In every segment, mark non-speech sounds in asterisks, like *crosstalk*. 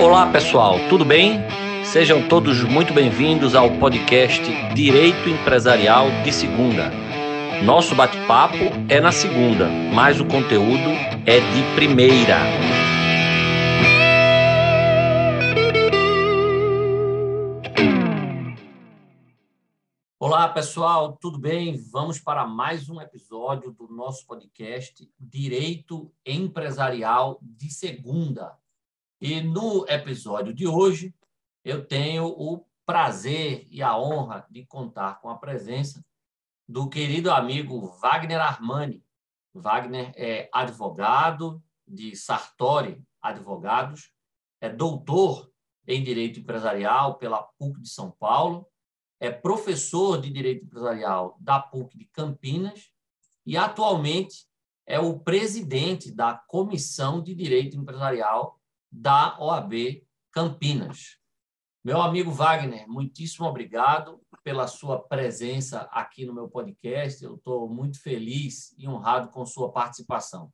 Olá pessoal, tudo bem? Sejam todos muito bem-vindos ao podcast Direito Empresarial de Segunda. Nosso bate-papo é na segunda, mas o conteúdo é de primeira. Olá pessoal, tudo bem? Vamos para mais um episódio do nosso podcast Direito Empresarial de Segunda. E no episódio de hoje, eu tenho o prazer e a honra de contar com a presença do querido amigo Wagner Armani. Wagner é advogado de Sartori Advogados, é doutor em Direito Empresarial pela PUC de São Paulo, é professor de Direito Empresarial da PUC de Campinas e atualmente é o presidente da Comissão de Direito Empresarial da OAB Campinas. Meu amigo Wagner, muitíssimo obrigado pela sua presença aqui no meu podcast. Eu estou muito feliz e honrado com sua participação.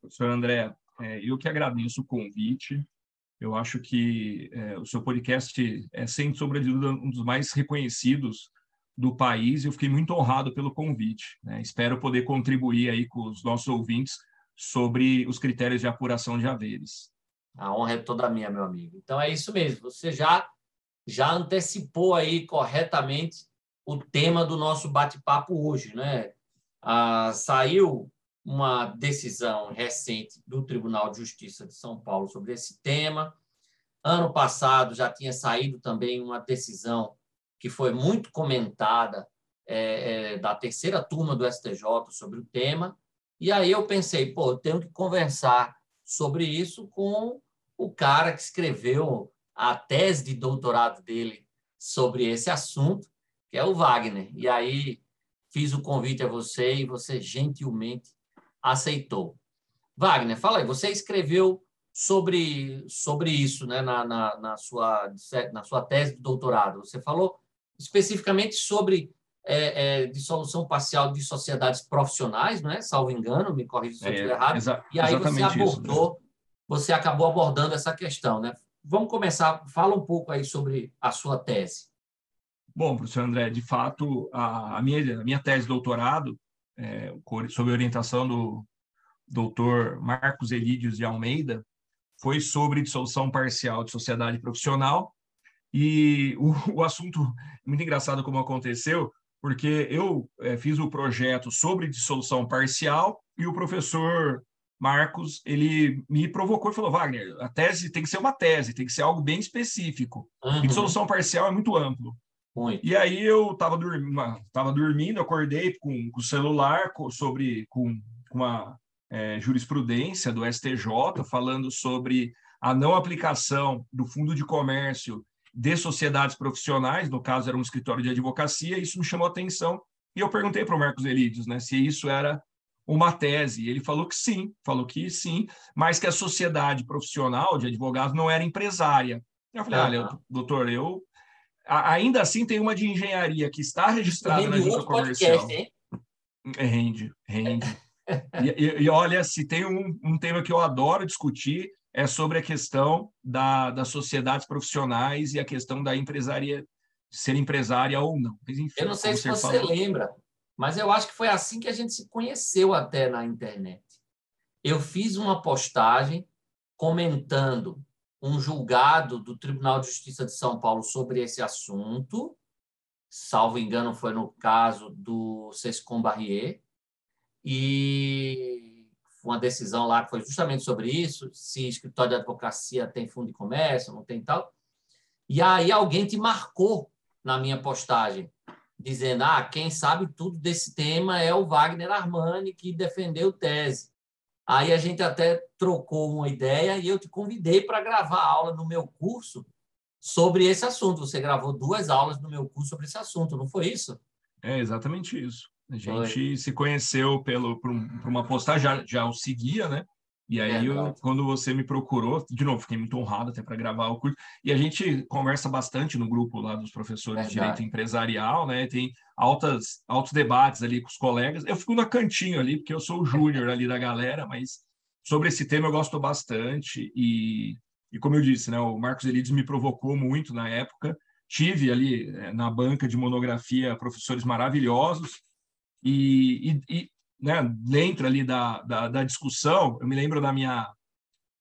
Professor André, é, eu que agradeço o convite. Eu acho que é, o seu podcast é, sem sombra de dúvida, um dos mais reconhecidos do país. Eu fiquei muito honrado pelo convite. Né? Espero poder contribuir aí com os nossos ouvintes sobre os critérios de apuração de haveres. A honra é toda minha, meu amigo. Então é isso mesmo. Você já já antecipou aí corretamente o tema do nosso bate-papo hoje, né? Ah, saiu uma decisão recente do Tribunal de Justiça de São Paulo sobre esse tema. Ano passado já tinha saído também uma decisão que foi muito comentada é, é, da terceira turma do STJ sobre o tema. E aí eu pensei, pô, eu tenho que conversar sobre isso com o cara que escreveu a tese de doutorado dele sobre esse assunto, que é o Wagner. E aí fiz o convite a você e você gentilmente aceitou. Wagner, fala aí, você escreveu sobre, sobre isso né, na, na, na, sua, na sua tese de doutorado. Você falou especificamente sobre é, é, dissolução parcial de sociedades profissionais, não é? Salvo engano, me corrija se eu estiver é, errado. e aí você abordou, isso, você acabou abordando essa questão, né? Vamos começar, fala um pouco aí sobre a sua tese. Bom, professor André, de fato, a, a minha, a minha tese de doutorado, é, sob orientação do doutor Marcos Elídios de Almeida, foi sobre dissolução parcial de sociedade profissional. E o, o assunto, muito engraçado como aconteceu, porque eu é, fiz o projeto sobre dissolução parcial e o professor Marcos ele me provocou e falou Wagner a tese tem que ser uma tese tem que ser algo bem específico uhum. e dissolução parcial é muito amplo muito. e aí eu estava dormindo tava dormindo acordei com, com o celular com, sobre com, com uma é, jurisprudência do STJ falando sobre a não aplicação do fundo de comércio de sociedades profissionais, no caso era um escritório de advocacia, isso me chamou a atenção. E eu perguntei para o Marcos Elides né, se isso era uma tese. E ele falou que sim, falou que sim, mas que a sociedade profissional de advogados não era empresária. Eu falei, olha, doutor, eu ainda assim tem uma de engenharia que está registrada na junta comercial. Podcast, rende, rende. e, e, e, olha, se tem um, um tema que eu adoro discutir, é sobre a questão da, das sociedades profissionais e a questão da empresaria, ser empresária ou não. Mas, enfim, eu não sei se você falou. lembra, mas eu acho que foi assim que a gente se conheceu até na internet. Eu fiz uma postagem comentando um julgado do Tribunal de Justiça de São Paulo sobre esse assunto, salvo engano, foi no caso do Sescom Barrier, e uma decisão lá que foi justamente sobre isso, se escritório de advocacia tem fundo de comércio, não tem tal. E aí alguém te marcou na minha postagem, dizendo: ah, quem sabe tudo desse tema é o Wagner Armani, que defendeu tese. Aí a gente até trocou uma ideia e eu te convidei para gravar aula no meu curso sobre esse assunto. Você gravou duas aulas no meu curso sobre esse assunto, não foi isso? É exatamente isso. A gente se conheceu pelo, por, um, uma postagem, já, já o seguia, né? E aí, é, eu, quando você me procurou, de novo, fiquei muito honrado até para gravar o curso. E a gente conversa bastante no grupo lá dos professores de direito empresarial, né? Tem altas, altos debates ali com os colegas. Eu fico no cantinho ali, porque eu sou o júnior ali da galera, mas sobre esse tema eu gosto bastante. E E como eu disse, né, o Marcos Elides me provocou muito na época. Tive ali é, na banca de monografia professores maravilhosos e, e, e né, dentro ali da, da, da, discussão, eu me lembro da minha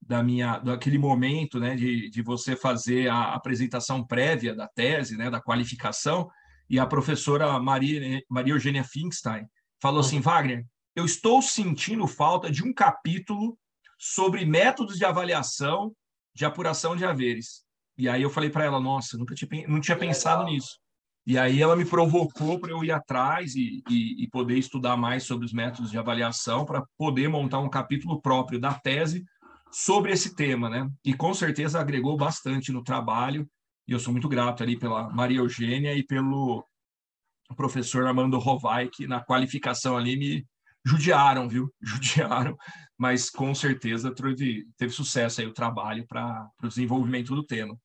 da minha daquele momento, né, de, de você fazer a apresentação prévia da tese, né, da qualificação, e a professora Maria Maria Eugênia Finkstein falou assim, Wagner, eu estou sentindo falta de um capítulo sobre métodos de avaliação de apuração de haveres. E aí eu falei para ela, nossa, nunca tinha, não tinha pensado nisso. E aí ela me provocou para eu ir atrás e, e, e, poder estudar mais sobre os métodos de avaliação para poder montar um capítulo próprio da tese sobre esse tema, né? E com certeza agregou bastante no trabalho. E eu sou muito grato ali pela Maria Eugênia e pelo professor Armando Rovai, que na qualificação ali me judiaram, viu? *laughs* Judiaram, mas com certeza teve, teve sucesso aí o trabalho para o desenvolvimento do tema.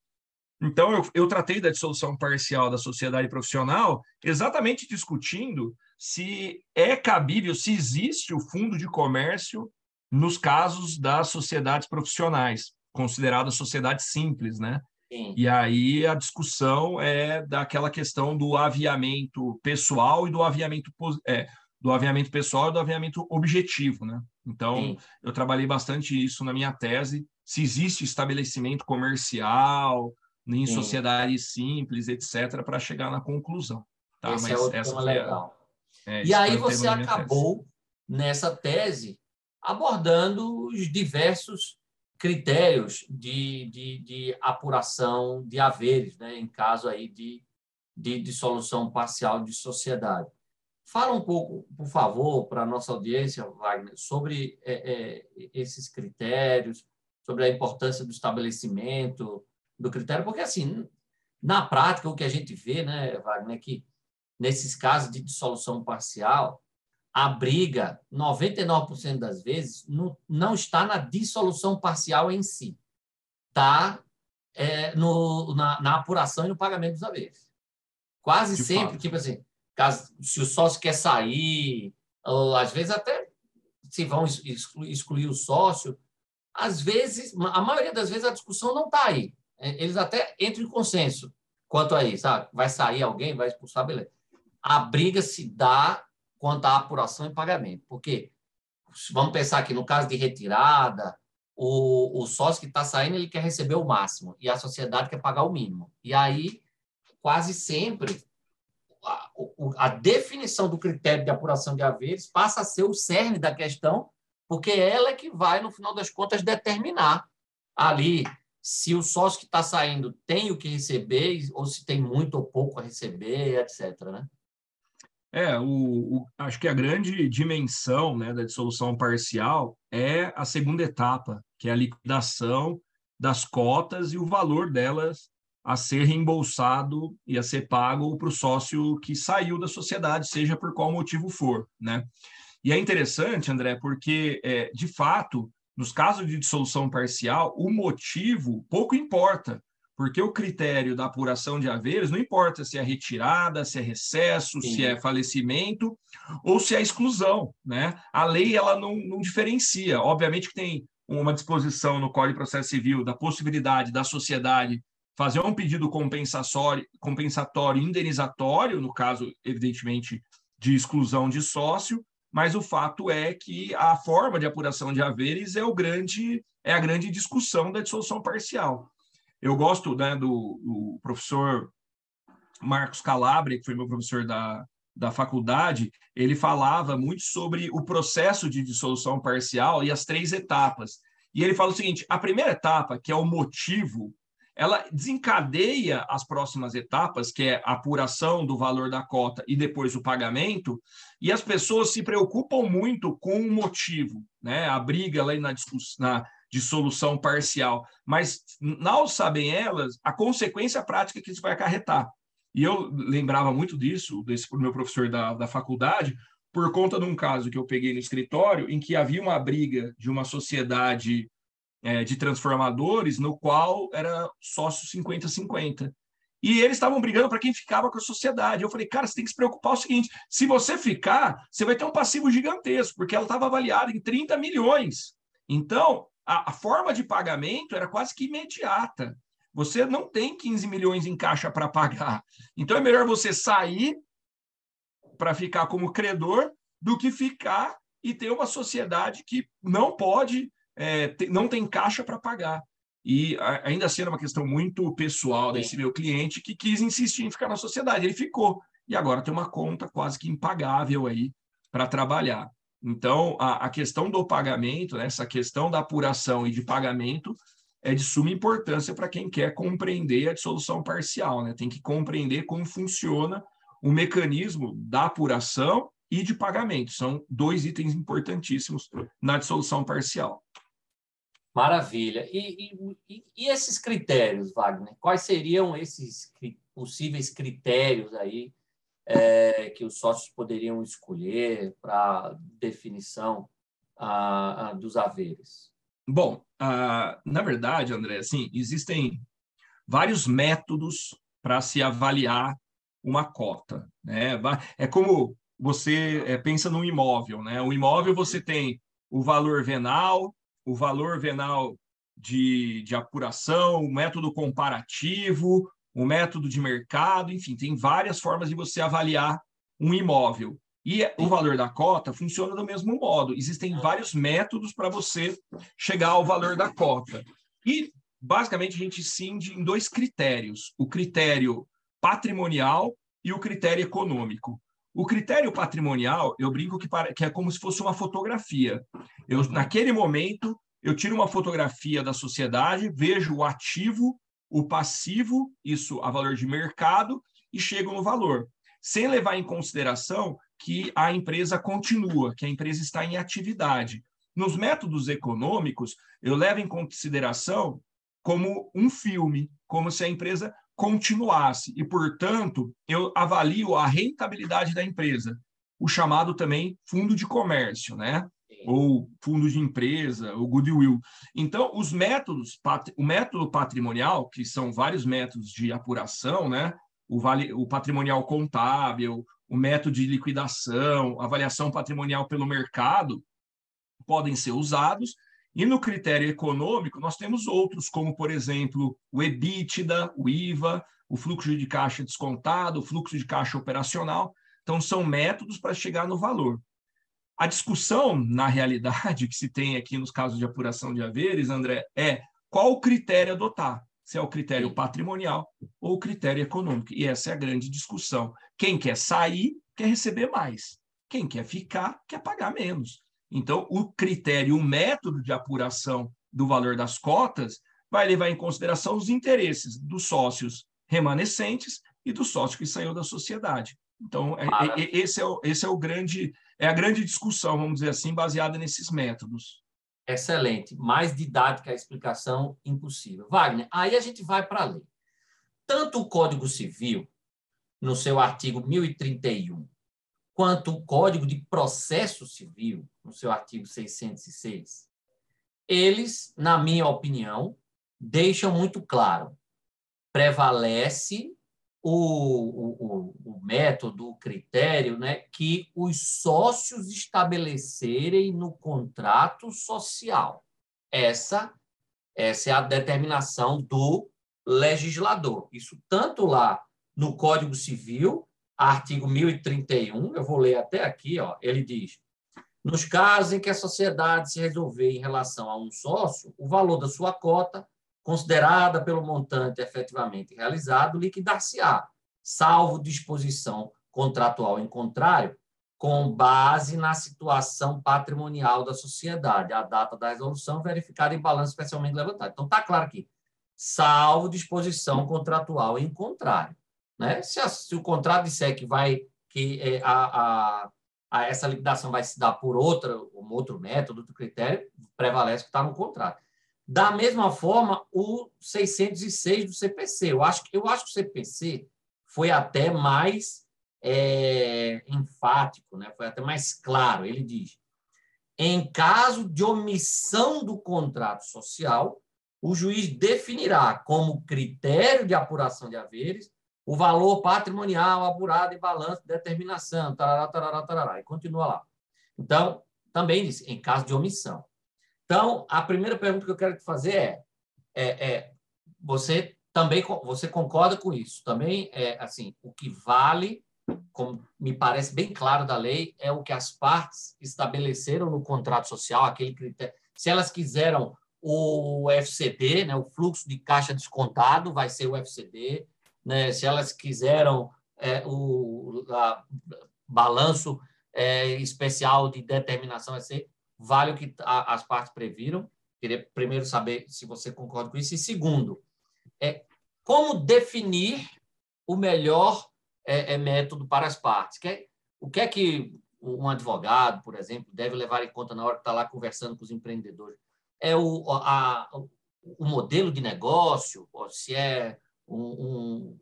Então, eu, eu tratei da dissolução parcial da sociedade profissional exatamente discutindo se é cabível, se existe o fundo de comércio nos casos das sociedades profissionais, consideradas sociedades simples, né? Sim. E aí a discussão é daquela questão do aviamento pessoal e do aviamento, é, do aviamento pessoal e do aviamento objetivo, né? Então, Sim. eu trabalhei bastante isso na minha tese, se existe estabelecimento comercial, em Sim. sociedades simples, etc., para chegar na conclusão. Tá? Esse Mas é essa tema legal. A... É, e aí você acabou tese. nessa tese abordando os diversos critérios de, de, de, apuração de haveres, né, em caso aí de, de dissolução parcial de sociedade. Fala um pouco, por favor, para a nossa audiência, Wagner, sobre é, é, esses critérios, sobre a importância do estabelecimento, do critério, porque, assim, na prática, o que a gente vê, né, Wagner, é que nesses casos de dissolução parcial, a briga, 99% das vezes, não, não está na dissolução parcial em si, está é, no, na, na, apuração e no pagamento dos haveres. Quase de sempre, fato. tipo assim, caso, se o sócio quer sair, ou às vezes até se vão excluir o sócio, às vezes, a maioria das vezes a discussão não está aí. É, eles até entram em consenso quanto a isso. Ah, vai sair alguém, vai expulsar, beleza. A briga se dá quanto à apuração e pagamento. Porque, vamos pensar que no caso de retirada, o, o sócio que está saindo ele quer receber o máximo e a sociedade quer pagar o mínimo. E aí, quase sempre, a, a definição do critério de apuração de haveres passa a ser o cerne da questão, porque ela é que vai, no final das contas, determinar ali se o sócio que está saindo tem o que receber ou se tem muito ou pouco a receber, etc. Né? É, o, o, acho que a grande dimensão né, da dissolução parcial é a segunda etapa, que é a liquidação das cotas e o valor delas a ser reembolsado e a ser pago para o sócio que saiu da sociedade, seja por qual motivo for. Né? E é interessante, André, porque, é, de fato, nos casos de dissolução parcial, o motivo pouco importa, porque o critério da apuração de haveres não importa se é retirada, se é recesso, Sim. se é falecimento ou se é exclusão, né? A lei ela não, não diferencia. Obviamente que tem uma disposição no Código de Processo Civil da possibilidade da sociedade fazer um pedido compensatório, compensatório indenizatório, no caso, evidentemente, de exclusão de sócio, mas o fato é que a forma de apuração de haveres é o grande é a grande discussão da dissolução parcial. Eu gosto né, do, do professor Marcos Calabria, que foi meu professor da, da faculdade, ele falava muito sobre o processo de dissolução parcial e as três etapas. E ele fala o seguinte: a primeira etapa, que é o motivo ela desencadeia as próximas etapas, que é a apuração do valor da cota e depois o pagamento, e as pessoas se preocupam muito com o motivo, né? A briga lá na, na dissolução parcial, mas não sabem elas a consequência prática que isso vai acarretar. E eu lembrava muito disso, desse meu professor da, da faculdade, por conta de um caso que eu peguei no escritório, em que havia uma briga de uma sociedade é, de transformadores, no qual era sócio 50-50. E eles estavam brigando para quem ficava com a sociedade. Eu falei, cara, você tem que se preocupar o seguinte: se você ficar, você vai ter um passivo gigantesco, porque ela estava avaliada em 30 milhões. Então, a, a forma de pagamento era quase que imediata. Você não tem 15 milhões em caixa para pagar. Então é melhor você sair para ficar como credor do que ficar e ter uma sociedade que não pode, é, não tem caixa para pagar. E ainda sendo uma questão muito pessoal desse meu cliente que quis insistir em ficar na sociedade. Ele ficou. E agora tem uma conta quase que impagável aí para trabalhar. Então, a, a, questão do pagamento, né, essa questão da apuração e de pagamento, é de suma importância para quem quer compreender a dissolução parcial. Né? Tem que compreender como funciona o mecanismo da apuração e de pagamento. São dois itens importantíssimos na dissolução parcial. Maravilha. E, e, e esses critérios, Wagner? Quais seriam esses possíveis critérios aí é, que os sócios poderiam escolher para definição a, a, dos haveres? Bom, na verdade, André, assim, existem vários métodos para se avaliar uma cota. Né? É como você é, pensa num imóvel. Né? O imóvel você tem o valor venal, o valor venal de, de apuração, o método comparativo, o método de mercado, enfim, tem várias formas de você avaliar um imóvel. E o valor da cota funciona do mesmo modo. Existem vários métodos para você chegar ao valor da cota. E, basicamente, a gente cinde em dois critérios: o critério patrimonial e o critério econômico. O critério patrimonial, eu brinco que, para, que é como se fosse uma fotografia. Eu, naquele momento, eu tiro uma fotografia da sociedade, vejo o ativo o passivo, isso a valor de mercado, e chegam no valor, sem levar em consideração que a empresa continua, que a empresa está em atividade. Nos métodos econômicos, eu levo em consideração como um filme, como se a empresa continuasse, e, portanto, eu avalio a rentabilidade da empresa, o chamado também fundo de comércio, né? ou fundo de empresa, ou goodwill. Então, os métodos, o método patrimonial, que são vários métodos de apuração, né? o, vale, o patrimonial contábil, o método de liquidação, avaliação patrimonial pelo mercado, podem ser usados. E no critério econômico, nós temos outros, como, por exemplo, o EBITDA, o IVA, o fluxo de caixa descontado, o fluxo de caixa operacional. Então, são métodos para chegar no valor. A discussão, na realidade, *laughs* que se tem aqui nos casos de apuração de haveres, André, é qual o critério adotar. Se é o critério patrimonial ou o critério econômico. E essa é a grande discussão. Quem quer sair, quer receber mais. Quem quer ficar, quer pagar menos. Então, o critério, o método de apuração do valor das cotas vai levar em consideração os interesses dos sócios remanescentes e do sócio que saiu da sociedade. Então, é, é, esse, é o, esse é o grande é a grande discussão, vamos dizer assim, baseada nesses métodos. Excelente. Mais didática a explicação impossível. Wagner, aí a gente vai para a lei. Tanto o Código Civil, no seu artigo 1031, quanto o Código de Processo Civil, no seu artigo 606, eles, na minha opinião, deixam muito claro: prevalece o, o, o, método, o critério, né, que os sócios estabelecerem no contrato social. Essa, essa é a determinação do legislador. Isso tanto lá no Código Civil, artigo 1031, eu vou ler até aqui, ó, ele diz: nos casos em que a sociedade se resolver em relação a um sócio, o valor da sua cota considerada pelo montante efetivamente realizado, liquidar-se-á, salvo disposição contratual em contrário, com base na situação patrimonial da sociedade, a data da resolução verificada em balanço especialmente levantado. Então, está claro aqui, salvo disposição contratual em contrário. Né? Se, a, se o contrato disser que vai que é, a, a, a, essa liquidação vai se dar por outra, um outro método, outro critério, prevalece o que está no contrato. Da mesma forma, o 606 do CPC. Eu acho, eu acho que o CPC foi até mais é, enfático, né? foi até mais claro. Ele diz: em caso de omissão do contrato social, o juiz definirá como critério de apuração de haveres o valor patrimonial apurado em balanço de determinação, tarará, tarará, tarará, e continua lá. Então, também diz, em caso de omissão. Então, a primeira pergunta que eu quero te fazer é, é, é você também você concorda com isso? Também é assim, o que vale, como me parece bem claro da lei, é o que as partes estabeleceram no contrato social, aquele critério. Se elas quiseram o FCD, né, o fluxo de caixa descontado, vai ser o FCD. Né? Se elas quiseram é, o a, balanço é, especial de determinação, vai ser vale o que a, as partes previram. Queria primeiro saber se você concorda com isso. E segundo, é como definir o melhor é, é, método para as partes. Que é, o que é que um advogado, por exemplo, deve levar em conta na hora que está lá conversando com os empreendedores? É o, a, o modelo de negócio, se é um, um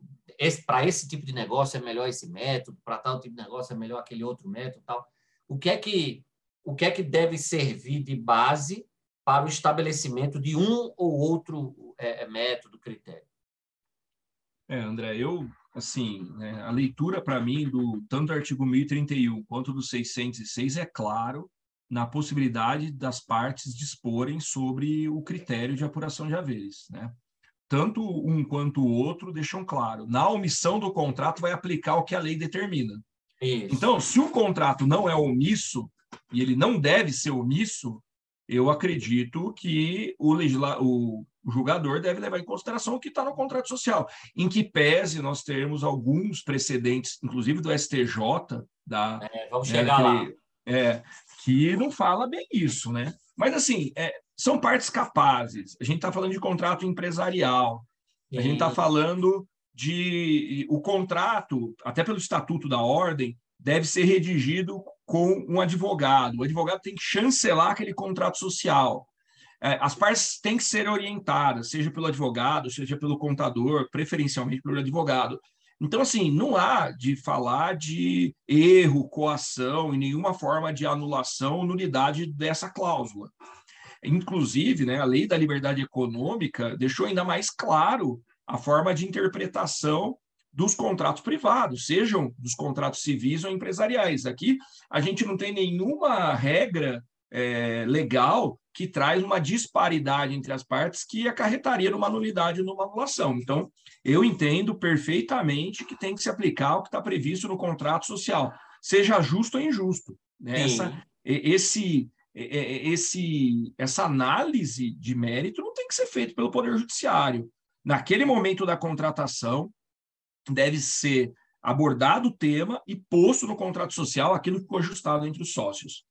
para esse tipo de negócio é melhor esse método, para tal tipo de negócio é melhor aquele outro método, tal. O que é que o que é que deve servir de base para o estabelecimento de um ou outro é, é método, critério? É, André, eu assim, né, a leitura para mim do tanto do artigo 1031 quanto do 606 é claro na possibilidade das partes disporem sobre o critério de apuração de haveres, né? Tanto um quanto o outro deixam claro. Na omissão do contrato vai aplicar o que a lei determina. Isso. Então, se o contrato não é omisso, e ele não deve ser omisso, eu acredito que o, legisla... o julgador deve levar em consideração o que está no contrato social, em que pese nós termos alguns precedentes, inclusive do STJ, da, é, vamos né, chegar lá. É, que não fala bem isso, né? Mas, assim, é, são partes capazes. A gente está falando de contrato empresarial, a gente está falando de... O contrato, até pelo Estatuto da Ordem, deve ser redigido com um advogado. O advogado tem que chancelar aquele contrato social. É, as partes têm que ser orientadas, seja pelo advogado, seja pelo contador, preferencialmente pelo advogado. Então, assim, não há de falar de erro, coação e nenhuma forma de anulação ou nulidade dessa cláusula. Inclusive, né, a lei da liberdade econômica deixou ainda mais claro a forma de interpretação dos contratos privados, sejam dos contratos civis ou empresariais. Aqui a gente não tem nenhuma regra é, legal que traz uma disparidade entre as partes que acarretaria numa nulidade ou numa anulação. Então, eu entendo perfeitamente que tem que se aplicar o que está previsto no contrato social, seja justo ou injusto. Né? Essa, esse, esse, essa análise de mérito não tem que ser feita pelo Poder Judiciário. Naquele momento da contratação, deve ser abordado o tema e posto no contrato social aquilo que ficou ajustado entre os sócios.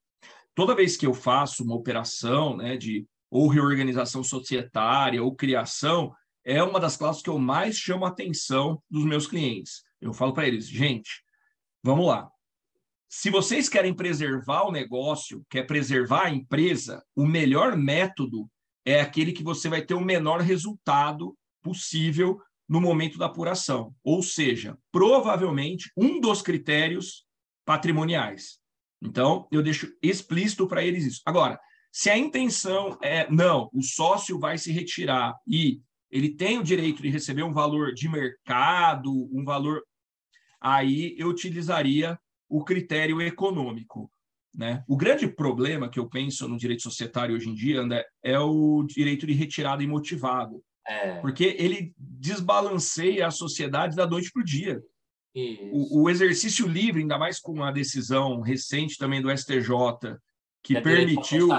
Toda vez que eu faço uma operação né, de ou reorganização societária ou criação, é uma das cláusulas que eu mais chamo a atenção dos meus clientes. Eu falo para eles, gente, vamos lá. Se vocês querem preservar o negócio, quer preservar a empresa, o melhor método é aquele que você vai ter o menor resultado possível no momento da apuração, ou seja, provavelmente um dos critérios patrimoniais. Então, eu deixo explícito para eles isso. Agora, se a intenção é não, o sócio vai se retirar e ele tem o direito de receber um valor de mercado, um valor, aí eu utilizaria o critério econômico. Né? O grande problema que eu penso no direito societário hoje em dia, André, é o direito de retirada imotivado. É. Porque ele desbalanceia a sociedade da noite para o dia. O, o, exercício livre, ainda mais com a decisão recente também do STJ, que é permitiu.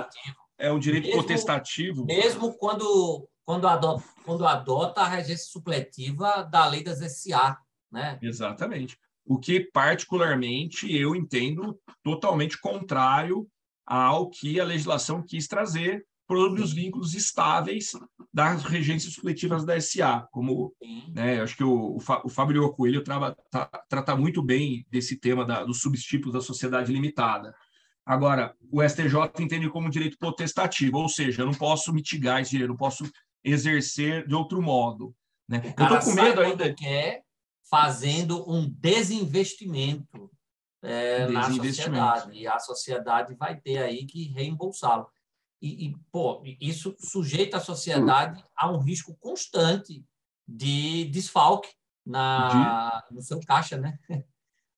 É um direito mesmo, potestativo. Mesmo quando, quando, adota, quando adota a regência supletiva da lei das SA. Né? Exatamente. O que, particularmente, eu entendo totalmente contrário ao que a legislação quis trazer sobre os vínculos estáveis das regências coletivas da SA, como né, acho que o, o Fábio Coelho trava, tá, trata muito bem desse tema da, dos subtipos da sociedade limitada. Agora, o STJ entende como direito potestativo, ou seja, eu não posso mitigar esse direito, eu não posso exercer de outro modo. Né? eu estou com medo ainda. Quer fazendo um desinvestimento, é, desinvestimento. na sociedade, e a sociedade vai ter aí que reembolsá-lo. E, e, pô, isso sujeita a sociedade a um risco constante de desfalque na, de... no seu caixa, né?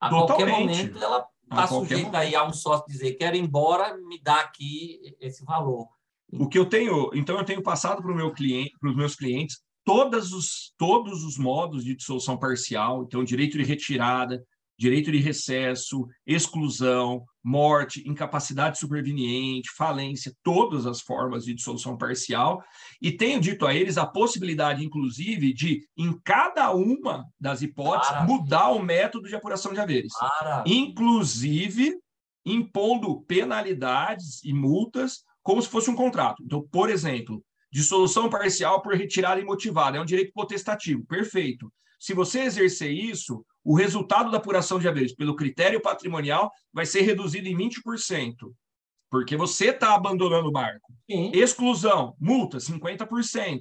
A Totalmente. qualquer momento ela está sujeita momento. aí a um sócio dizer quero ir embora, me dá aqui esse valor. O que eu tenho, então eu tenho passado para meu cliente, para os meus clientes todos os todos os modos de dissolução parcial, então direito de retirada, direito de recesso, exclusão, morte, incapacidade superveniente, falência, todas as formas de dissolução parcial, e tenho dito a eles a possibilidade, inclusive, de, em cada uma das hipóteses, Maravilha. mudar o método de apuração de haveres. Maravilha. Inclusive, impondo penalidades e multas como se fosse um contrato. Então, por exemplo, dissolução parcial por retirada imotivada, é um direito potestativo, perfeito. Se você exercer isso, o resultado da apuração de haveres pelo critério patrimonial vai ser reduzido em 20%, porque você está abandonando o barco. Sim. Exclusão, multa, 50%.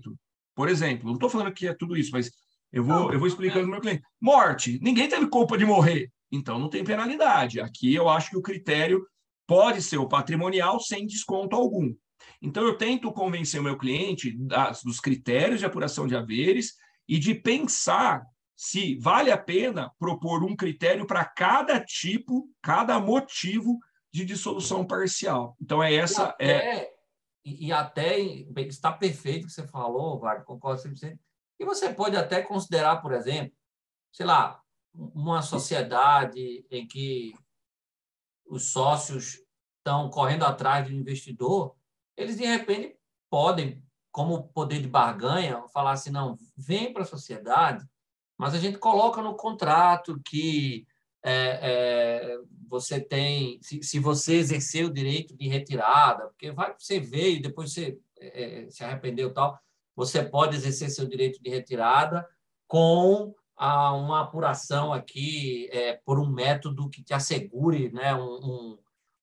Por exemplo, não estou falando que é tudo isso, mas eu vou, não, eu vou explicando para o meu cliente. Morte, ninguém teve culpa de morrer, então não tem penalidade. Aqui eu acho que o critério pode ser o patrimonial sem desconto algum. Então, eu tento convencer o meu cliente das, dos critérios de apuração de haveres e de pensar se vale a pena propor um critério para cada tipo, cada motivo de dissolução parcial. Então, é essa. E até, é... e até está perfeito o que você falou, Wagner, concordo 100%. E você pode até considerar, por exemplo, sei lá, uma sociedade em que os sócios estão correndo atrás de um investidor, eles de repente podem como poder de barganha, falar assim, não, vem para a sociedade, mas a gente coloca no contrato que é, é, você tem, se, se, você exercer o direito de retirada, porque vai você veio depois você é, é, se arrependeu tal, você pode exercer seu direito de retirada com a, uma apuração aqui é, por um método que te assegure né, um, um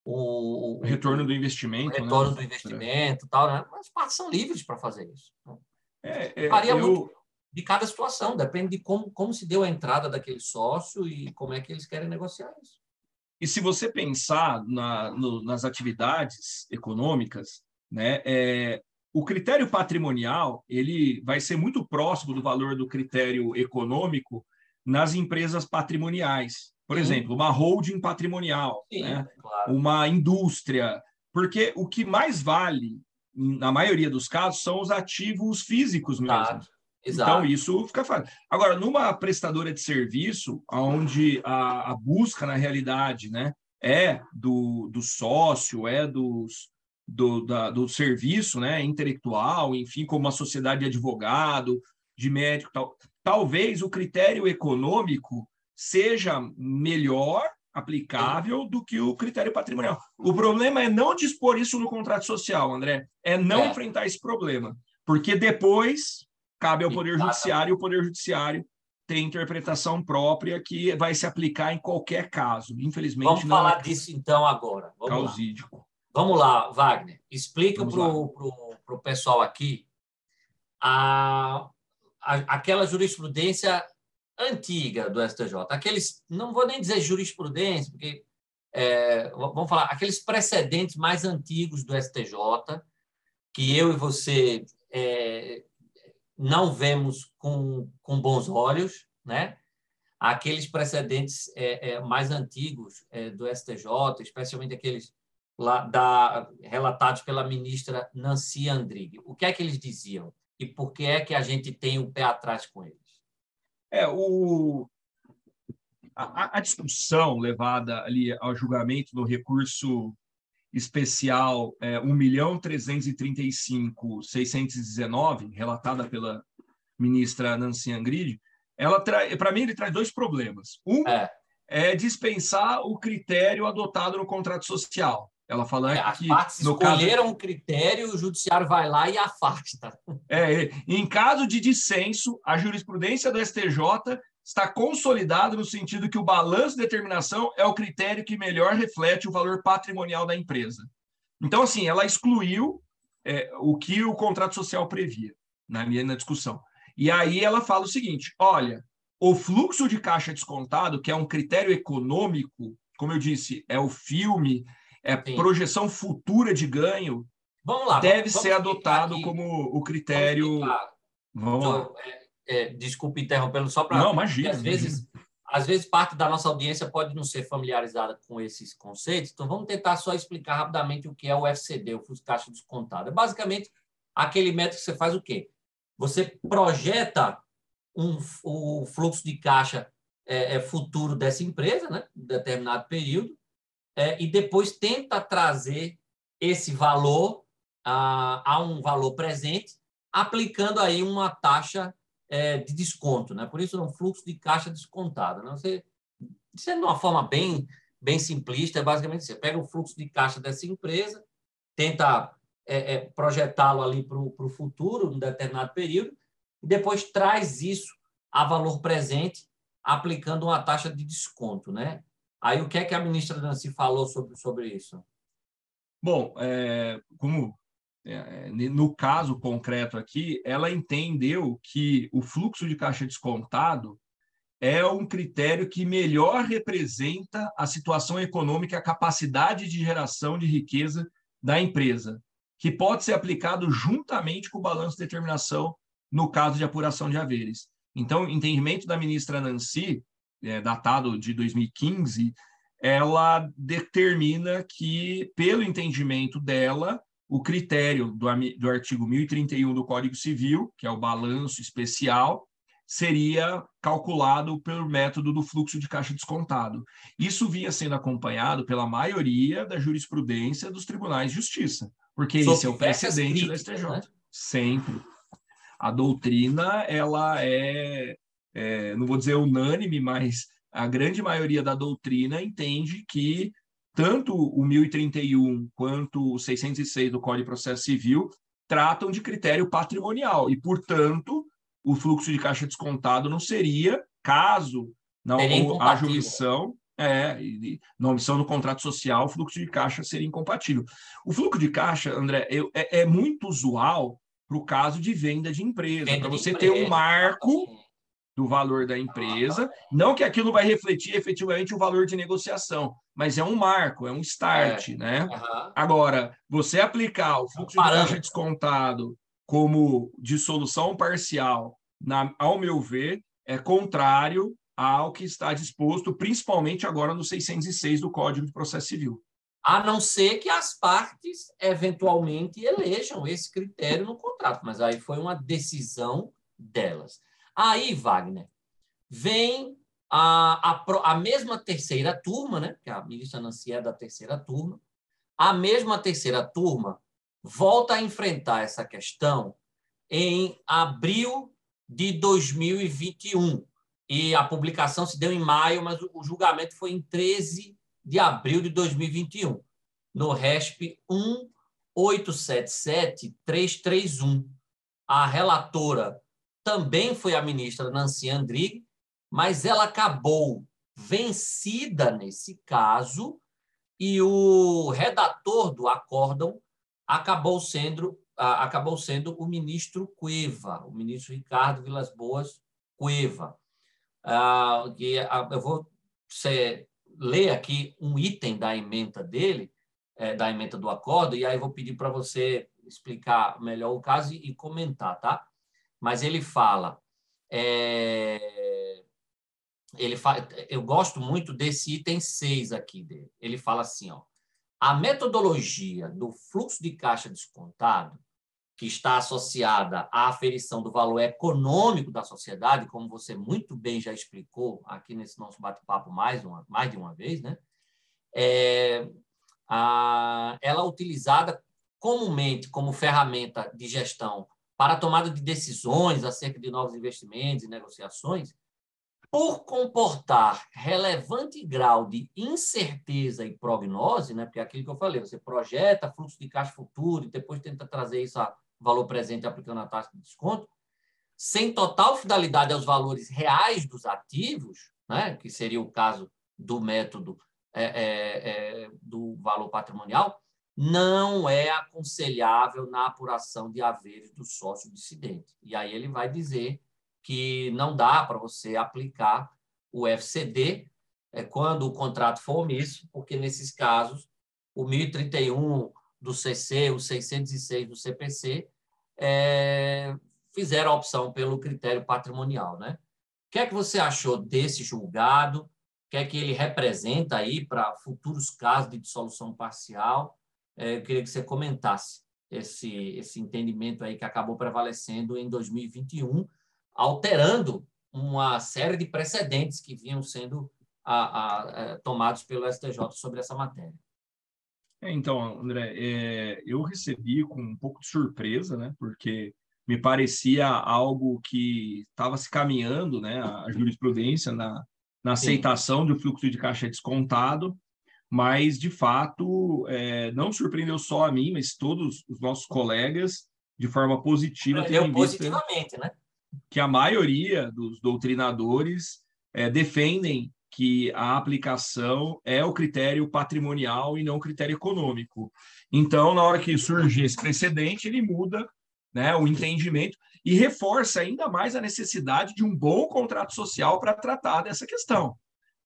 o, o, retorno do investimento. O retorno né? do investimento tal, né? Mas partes são livres para fazer isso. É, é, Varia eu... muito de cada situação, depende de como, como se deu a entrada daquele sócio e como é que eles querem negociar isso. E se você pensar na, no, nas atividades econômicas, né, é, o critério patrimonial ele vai ser muito próximo do valor do critério econômico nas empresas patrimoniais. Por Sim. exemplo, uma holding patrimonial, Sim, né? claro. uma indústria, porque o que mais vale, na maioria dos casos, são os ativos físicos mesmo. Claro. Então, isso fica fácil. Agora, numa prestadora de serviço, onde a, a busca, na realidade, né, é do, do sócio, é dos, do, da, do serviço né, intelectual, enfim, como uma sociedade de advogado, de médico tal, talvez o critério econômico seja melhor aplicável do que o critério patrimonial. O problema é não dispor isso no contrato social, André. É não é. enfrentar esse problema. Porque depois cabe ao Poder Judiciário e o Poder Judiciário tem interpretação própria que vai se aplicar em qualquer caso. Infelizmente, Vamos não falar é... disso então agora. Vamos causídico. Lá. Vamos lá, Wagner. Explica para o pessoal aqui a, a, aquela jurisprudência antiga do STJ, aqueles, não vou nem dizer jurisprudência, porque é, vamos falar, aqueles precedentes mais antigos do STJ, que eu e você é, não vemos com, com bons olhos, né? aqueles precedentes é, é mais antigos é, do STJ, especialmente aqueles lá da, relatados pela ministra Nancy Andrighi. O que é que eles diziam? E por que é que a gente tem o pé atrás com eles? É, o, a, a discussão levada ali ao julgamento do recurso especial é, 1.335.619, relatada pela ministra Nancy Angride, ela para mim ele traz dois problemas. Um é. é. dispensar o critério adotado no contrato social. Ela fala é, que as partes no escolheram caso... um critério, o judiciário vai lá e afasta. É, em caso de dissenso, a jurisprudência do STJ está consolidada no sentido que o balanço de determinação é o critério que melhor reflete o valor patrimonial da empresa. Então, assim, ela excluiu é, o que o contrato social previa na minha na discussão. E aí ela fala o seguinte: olha, o fluxo de caixa descontado, que é um critério econômico, como eu disse, é o filme, é Sim. projeção futura de ganho, vamos lá, deve vamos ser adotado aqui. como o critério. Vamos, vamos lá. É, é, desculpe interrompendo só para. Não, imagina. Às vezes, às vezes parte da nossa audiência pode não ser familiarizada com esses conceitos, então vamos tentar só explicar rapidamente o que é o FCD, o fluxo de caixa descontado. É basicamente aquele método que você faz o quê? Você projeta um, o fluxo de caixa é, é futuro dessa empresa, né, em determinado período, é, e depois tenta trazer esse valor a, a um valor presente, aplicando aí uma taxa é, de desconto. Né? Por isso, é um fluxo de caixa descontado. Né? Você, sendo de uma forma bem, bem simplista, é basicamente você pega o fluxo de caixa dessa empresa, tenta é, é, projetá-lo ali para o futuro, num determinado período, e depois traz isso a valor presente, aplicando uma taxa de desconto. Né? Aí, o que é que a ministra Nancy falou sobre, sobre isso? Bom, é, como é, no caso concreto aqui, ela entendeu que o fluxo de caixa descontado é um critério que melhor representa a situação econômica, a capacidade de geração de riqueza da empresa, que pode ser aplicado juntamente com o balanço de determinação no caso de apuração de haveres. Então, o entendimento da ministra Nancy, é, datado de 2015, ela determina que, pelo entendimento dela, o critério do, do artigo 1031 do Código Civil, que é o balanço especial, seria calculado pelo método do fluxo de caixa descontado. Isso vinha sendo acompanhado pela maioria da jurisprudência dos tribunais de justiça, porque Só esse é o precedente da STJ. Né? Sempre. A doutrina, ela é, é, não vou dizer unânime, mas a grande maioria da doutrina entende que tanto o 1031 quanto o 606 do Código de Processo Civil tratam de critério patrimonial e, portanto, o fluxo de caixa descontado não seria, caso não haja omissão, é, na omissão no contrato social, o fluxo de caixa seria incompatível. O fluxo de caixa, André, é, é muito usual para o caso de venda de empresa, para você ter um marco do valor da empresa. Não que aquilo vai refletir efetivamente o valor de negociação, mas é um marco, é um start, é. né? Uhum. Agora, você aplicar o fluxo de caixa descontado como dissolução parcial, na, ao meu ver, é contrário ao que está disposto, principalmente agora no 606 do Código de Processo Civil. A não ser que as partes eventualmente elejam esse critério no contrato, mas aí foi uma decisão delas. Aí, Wagner, vem a, a, a mesma terceira turma, né? que a ministra Nancy é da terceira turma, a mesma terceira turma volta a enfrentar essa questão em abril de 2021. E a publicação se deu em maio, mas o julgamento foi em 13 de abril de 2021, no RESP 1877331. A relatora também foi a ministra Nancy Andrighi, mas ela acabou vencida nesse caso e o redator do acórdão acabou sendo acabou sendo o ministro Cueva, o ministro Ricardo Vilas Boas Cueva. Ah, eu vou ler aqui um item da emenda dele, é, da emenda do acordo, e aí vou pedir para você explicar melhor o caso e comentar, tá? Mas ele fala. É, ele fa, eu gosto muito desse item 6 aqui dele. Ele fala assim: ó, a metodologia do fluxo de caixa descontado, que está associada à aferição do valor econômico da sociedade, como você muito bem já explicou aqui nesse nosso bate-papo mais, uma, mais de uma vez, né? É, a, ela é utilizada comumente como ferramenta de gestão para a tomada de decisões acerca de novos investimentos e negociações, por comportar relevante grau de incerteza e prognose, né, porque é aquilo que eu falei, você projeta fluxo de caixa futuro e depois tenta trazer isso a valor presente aplicando a taxa de desconto, sem total fidelidade aos valores reais dos ativos, né, que seria o caso do método é, é, é, do valor patrimonial, não é aconselhável na apuração de haveres do sócio dissidente. E aí ele vai dizer que não dá para você aplicar o FCD é, quando o contrato for omisso, porque nesses casos o 1031 do CC, o 606 do CPC, é, fizeram a opção pelo critério patrimonial. Né? que é que você achou desse julgado? O que é que ele representa aí para futuros casos de dissolução parcial? É, eu queria que você comentasse esse, esse entendimento aí que acabou prevalecendo em 2021, alterando uma série de precedentes que vinham sendo a, a, é, tomados pelo STJ sobre essa matéria. É, então, André, é, eu recebi com um pouco de surpresa, né, porque me parecia algo que estava se caminhando, né, a jurisprudência na, na aceitação Sim. do fluxo de caixa descontado, mas de fato é, não surpreendeu só a mim, mas todos os nossos colegas de forma positiva. Surpreendeu positivamente, né? Que a maioria dos doutrinadores é, defendem que a aplicação é o critério patrimonial e não o critério econômico. Então, na hora que surge esse precedente, ele muda né, o entendimento e reforça ainda mais a necessidade de um bom contrato social para tratar dessa questão.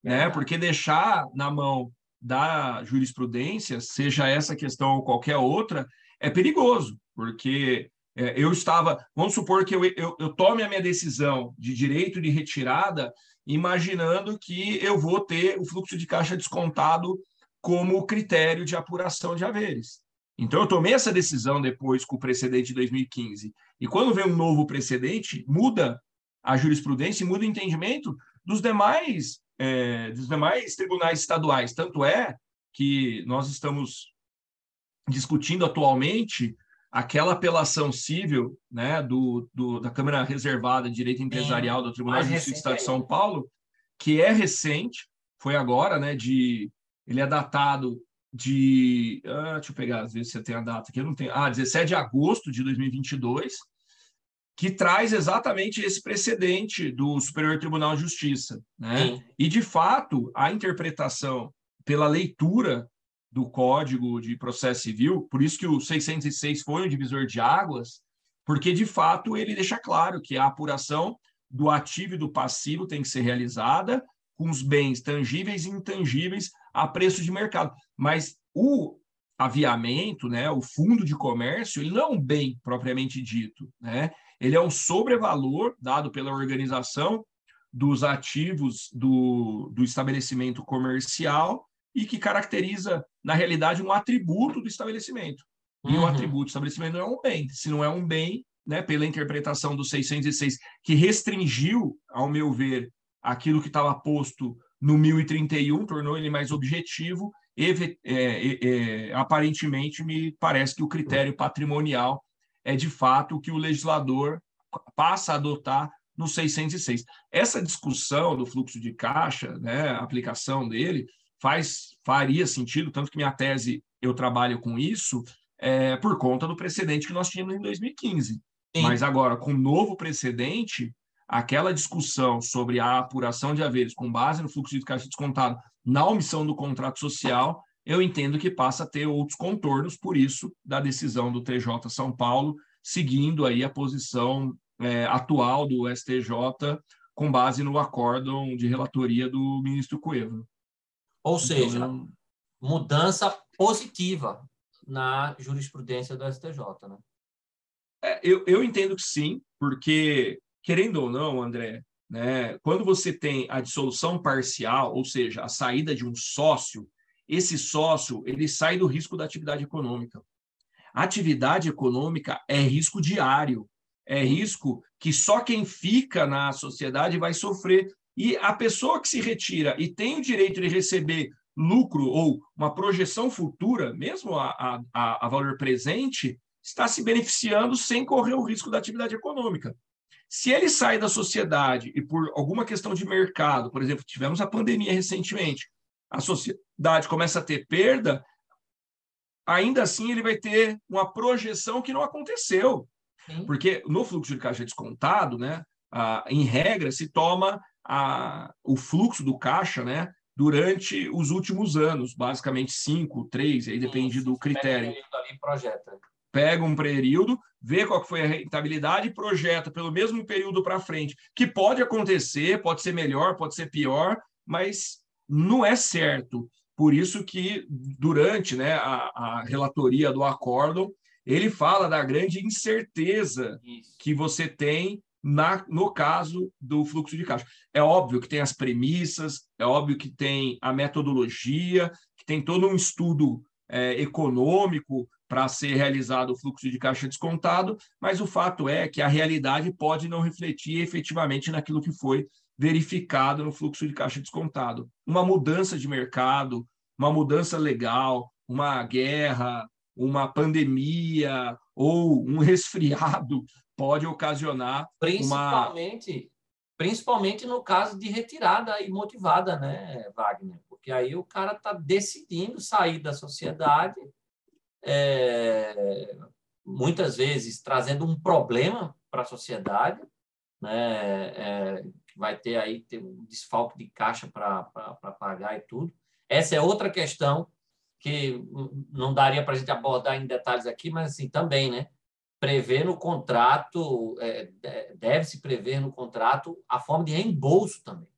Né? Porque deixar na mão da jurisprudência, seja essa questão ou qualquer outra, é perigoso, porque é, eu estava, vamos supor que eu, eu, eu tome a minha decisão de direito de retirada imaginando que eu vou ter o fluxo de caixa descontado como critério de apuração de haveres. Então, eu tomei essa decisão depois com o precedente de 2015. E quando vem um novo precedente, muda a jurisprudência e muda o entendimento dos demais, é, dos demais tribunais estaduais. Tanto é que nós estamos discutindo atualmente aquela apelação civil né, do, do, da Câmara Reservada de Direito Empresarial do Tribunal de Justiça do Estado de São Paulo, que é recente, foi agora, né, de, ele é datado de, ah, deixa eu pegar, às vezes você tem a data aqui, eu não tenho, ah, 17 de agosto de 2022, que traz exatamente esse precedente do Superior Tribunal de Justiça, né? E de fato, a interpretação pela leitura do Código de Processo Civil, por isso que o 606 foi um divisor de águas, porque de fato ele deixa claro que a apuração do ativo e do passivo tem que ser realizada com os bens tangíveis e intangíveis a preço de mercado. Mas o aviamento, né, o fundo de comércio, ele não é um bem propriamente dito, né? Ele é um sobrevalor dado pela organização dos ativos do, do estabelecimento comercial e que caracteriza, na realidade, um atributo do estabelecimento. E uhum. o atributo do estabelecimento não é um bem. Se não é um bem, né, pela interpretação do 606, que restringiu, ao meu ver, aquilo que estava posto no 1031, tornou ele mais objetivo, e, é, é, aparentemente me parece que o critério patrimonial é de fato o que o legislador passa a adotar no 606. Essa discussão do fluxo de caixa, né, a aplicação dele, faz faria sentido, tanto que minha tese eu trabalho com isso, é, por conta do precedente que nós tínhamos em 2015. Sim. Mas agora, com o novo precedente, aquela discussão sobre a apuração de haveres com base no fluxo de caixa descontado na omissão do contrato social, eu entendo que passa a ter outros contornos, por isso, da decisão do TJ São Paulo, seguindo aí a posição é, atual do STJ com base no acórdão de relatoria do ministro Cueva. Ou então, seja, então, mudança positiva na jurisprudência do STJ, né? É, eu, eu entendo que sim, porque, querendo ou não, André, né, quando você tem a dissolução parcial, ou seja, a saída de um sócio, esse sócio ele sai do risco da atividade econômica. Atividade econômica é risco diário, é risco que só quem fica na sociedade vai sofrer. E a pessoa que se retira e tem o direito de receber lucro ou uma projeção futura, mesmo a, a, a valor presente, está se beneficiando sem correr o risco da atividade econômica. Se ele sai da sociedade e por alguma questão de mercado, por exemplo, tivemos a pandemia recentemente, a sociedade começa a ter perda, ainda assim ele vai ter uma projeção que não aconteceu. Sim. Porque no fluxo de caixa descontado, né, a, em regra, se toma a, o fluxo do caixa né, durante os últimos anos, basicamente cinco, três, aí depende Sim, do critério. Pega um, projeta. pega um período, vê qual foi a rentabilidade e projeta pelo mesmo período para frente, que pode acontecer, pode ser melhor, pode ser pior, mas não é certo. Por isso que durante né, a, a relatoria do acórdão, ele fala da grande incerteza Isso. que você tem na, no caso do fluxo de caixa. É óbvio que tem as premissas, é óbvio que tem a metodologia, que tem todo um estudo é, econômico para ser realizado o fluxo de caixa descontado, mas o fato é que a realidade pode não refletir efetivamente naquilo que foi verificado no fluxo de caixa descontado. Uma mudança de mercado, uma mudança legal, uma guerra, uma pandemia ou um resfriado *laughs* pode ocasionar principalmente uma... principalmente no caso de retirada imotivada, né, Wagner? Porque aí o cara está decidindo sair da sociedade, é, muitas vezes trazendo um problema para a sociedade, né? É, vai ter aí ter um desfalque de caixa para pagar e tudo. Essa é outra questão que não daria para a gente abordar em detalhes aqui, mas assim também, né? Prever no contrato, é, deve-se prever no contrato a forma de reembolso também.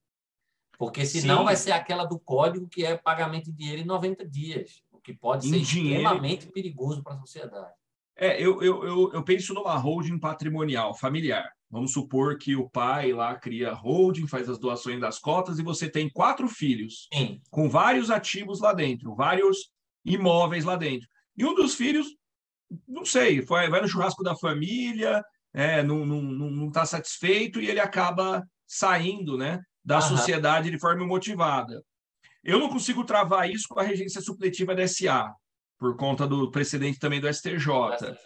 Porque senão Sim. vai ser aquela do código que é pagamento de dinheiro em 90 dias, o que pode em ser dinheiro... extremamente perigoso para a sociedade. É, eu, eu, eu, eu penso numa holding patrimonial familiar. Vamos supor que o pai lá cria holding, faz as doações das cotas e você tem quatro filhos Sim. com vários ativos lá dentro, vários imóveis lá dentro. E um dos filhos, não sei, vai, vai no churrasco da família, é, não está não, não, tá satisfeito e ele acaba saindo né, da Aham. sociedade de forma motivada. Eu não consigo travar isso com a regência supletiva da SA, por conta do precedente também do STJ. STJ.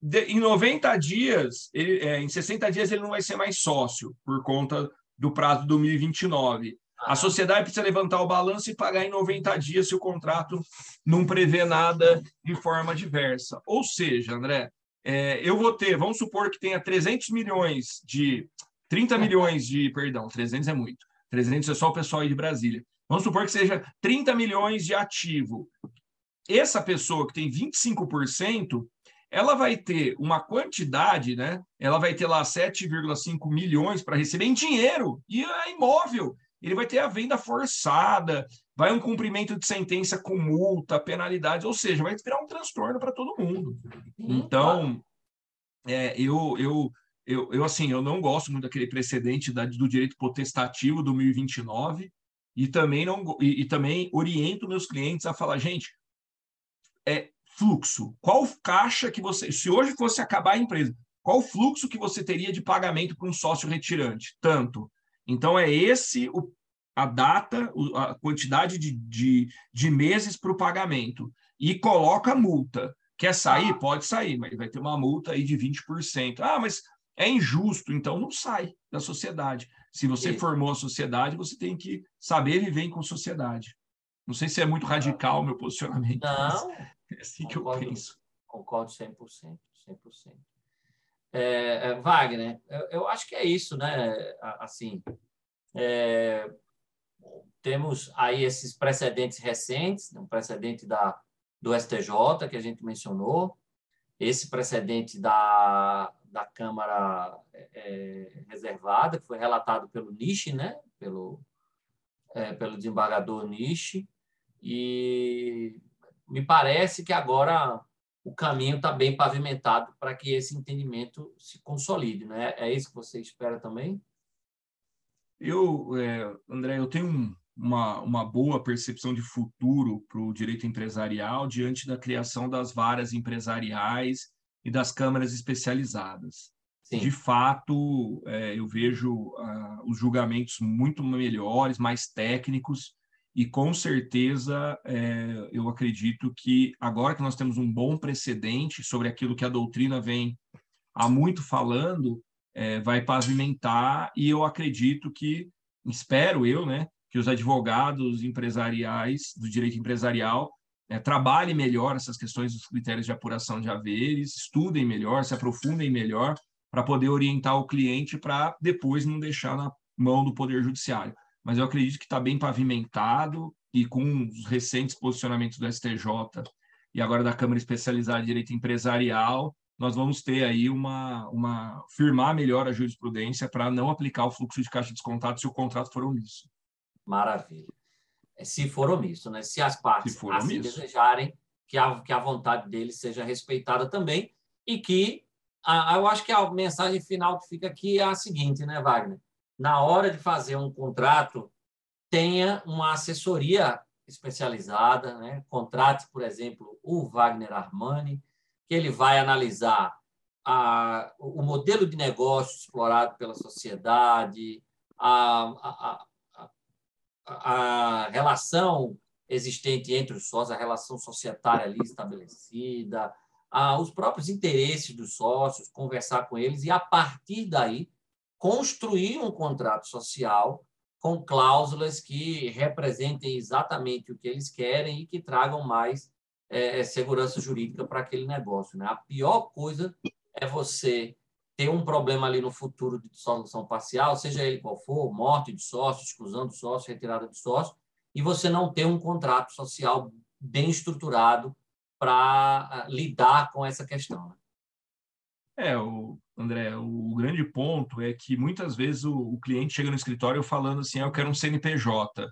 De, em 90 dias, ele, é, em 60 dias, ele não vai ser mais sócio, por conta do prazo de 2029. A sociedade precisa levantar o balanço e pagar em 90 dias se o contrato não prevê nada de forma diversa. Ou seja, André, é, eu vou ter, vamos supor que tenha 300 milhões de. 30 milhões de. Perdão, 300 é muito. 300 é só o pessoal aí de Brasília. Vamos supor que seja 30 milhões de ativo. Essa pessoa que tem 25%, ela vai ter uma quantidade, né? Ela vai ter lá 7,5 milhões para receber em dinheiro e é imóvel ele vai ter a venda forçada, vai um cumprimento de sentença com multa, penalidades, ou seja, vai virar um transtorno para todo mundo. Então, é, eu, eu, eu, eu, assim, eu não gosto muito daquele precedente da, do direito potestativo do 1029 e também não e, e também oriento meus clientes a falar, gente, é fluxo. Qual caixa que você, se hoje fosse acabar a empresa, qual fluxo que você teria de pagamento para um sócio retirante? Tanto. Então, é esse o, a data, a quantidade de, de, de meses para o pagamento. E coloca multa. Quer sair? Pode sair, mas vai ter uma multa aí de 20%. Ah, mas é injusto, então não sai da sociedade. Se você Sim. formou a sociedade, você tem que saber viver com sociedade. Não sei se é muito radical o meu posicionamento. Não. É assim concordo, que eu penso. Concordo 100%. 100%. É, é, Wagner, eu, eu, acho que é isso, né? Assim, é, temos aí esses precedentes recentes, um precedente da, do STJ, que a gente mencionou, esse precedente da, da Câmara é, é, Reservada, que foi relatado pelo Nishi, né? pelo, é, pelo desembargador Nishi, e me parece que agora o caminho está bem pavimentado para que esse entendimento se consolide. Né? É isso que você espera também? Eu, é, André, eu tenho uma, uma boa percepção de futuro para o direito empresarial diante da criação das varas empresariais e das câmaras especializadas. Sim. De fato, é, eu vejo uh, os julgamentos muito melhores, mais técnicos, e com certeza é, eu acredito que agora que nós temos um bom precedente sobre aquilo que a doutrina vem há muito falando, é, vai pavimentar e eu acredito que, espero eu, né, que os advogados empresariais do direito empresarial é, trabalhem melhor essas questões dos critérios de apuração de haveres, estudem melhor, se aprofundem melhor para poder orientar o cliente para depois não deixar na mão do Poder Judiciário mas eu acredito que está bem pavimentado e com os recentes posicionamentos do STJ e agora da Câmara Especializada de Direito Empresarial, nós vamos ter aí uma, uma firmar melhor a jurisprudência para não aplicar o fluxo de caixa descontado se o contrato for omisso. Maravilha. É, se for omisso, né? Se as partes se assim desejarem que a, que a vontade deles seja respeitada também e que eu acho que a mensagem final que fica aqui é a seguinte, né, Wagner? Na hora de fazer um contrato, tenha uma assessoria especializada, né? contrate, por exemplo, o Wagner Armani, que ele vai analisar a, o modelo de negócio explorado pela sociedade, a, a, a, relação existente entre os sócios, a relação societária ali estabelecida, os próprios interesses dos sócios, conversar com eles e, a partir daí, construir um contrato social com cláusulas que representem exatamente o que eles querem e que tragam mais é, segurança jurídica para aquele negócio. Né? A pior coisa é você ter um problema ali no futuro de solução parcial, seja ele qual for, morte de sócio, exclusão de sócio, retirada de sócio, e você não ter um contrato social bem estruturado para ah, lidar com essa questão. Né? É, o André, o grande ponto é que muitas vezes o, o cliente chega no escritório falando assim, ah, eu quero um CNPJ.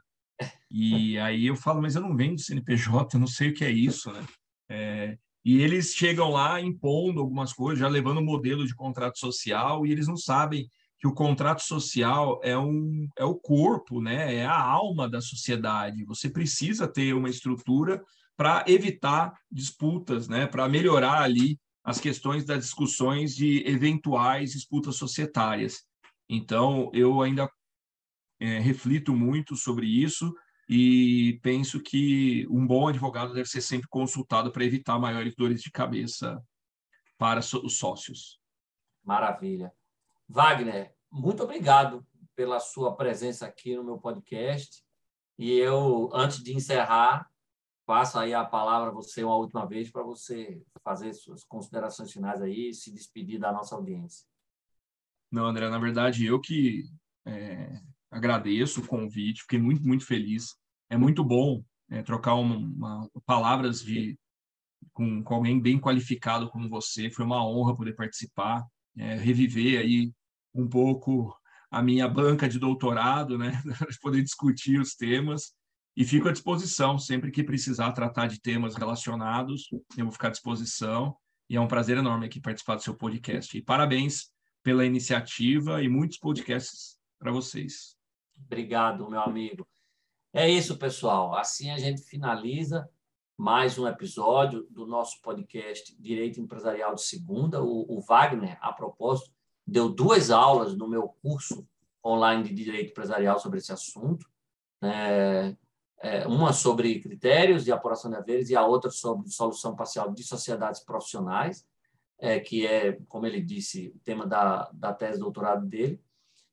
E aí eu falo, mas eu não vendo CNPJ, eu não sei o que é isso, né? É, e eles chegam lá impondo algumas coisas, já levando o modelo de contrato social, e eles não sabem que o contrato social é, um, é o corpo, né? é a alma da sociedade. Você precisa ter uma estrutura para evitar disputas, né? para melhorar ali as questões das discussões de eventuais disputas societárias. Então, eu ainda é, reflito muito sobre isso e penso que um bom advogado deve ser sempre consultado para evitar maiores dores de cabeça para os sócios. Maravilha. Wagner, muito obrigado pela sua presença aqui no meu podcast. E eu, antes de encerrar, passo aí a palavra a você uma última vez para você fazer suas considerações finais aí e se despedir da nossa audiência. Não, André, na verdade, eu que é, agradeço o convite, fiquei muito, muito feliz. É muito bom é, trocar uma, uma, palavras de com, com, alguém bem qualificado como você. Foi uma honra poder participar, é, reviver aí um pouco a minha banca de doutorado, né, *laughs* poder discutir os temas e fico à disposição sempre que precisar tratar de temas relacionados. Eu vou ficar à disposição e é um prazer enorme aqui participar do seu podcast. E parabéns pela iniciativa e muitos podcasts para vocês. Obrigado, meu amigo. É isso, pessoal. Assim a gente finaliza mais um episódio do nosso podcast Direito Empresarial de Segunda. O, o Wagner, a propósito, deu duas aulas no meu curso online de Direito Empresarial sobre esse assunto. É, é, uma sobre critérios de apuração de haveres e a outra sobre solução parcial de sociedades profissionais, é, que é, como ele disse, o tema da, da tese de doutorado dele.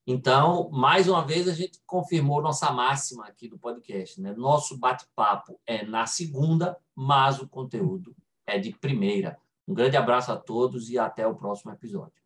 Então, mais uma vez, a gente confirmou nossa máxima aqui do podcast. Né? Nosso bate-papo é na segunda, mas o conteúdo é de primeira. Um grande abraço a todos e até o próximo episódio.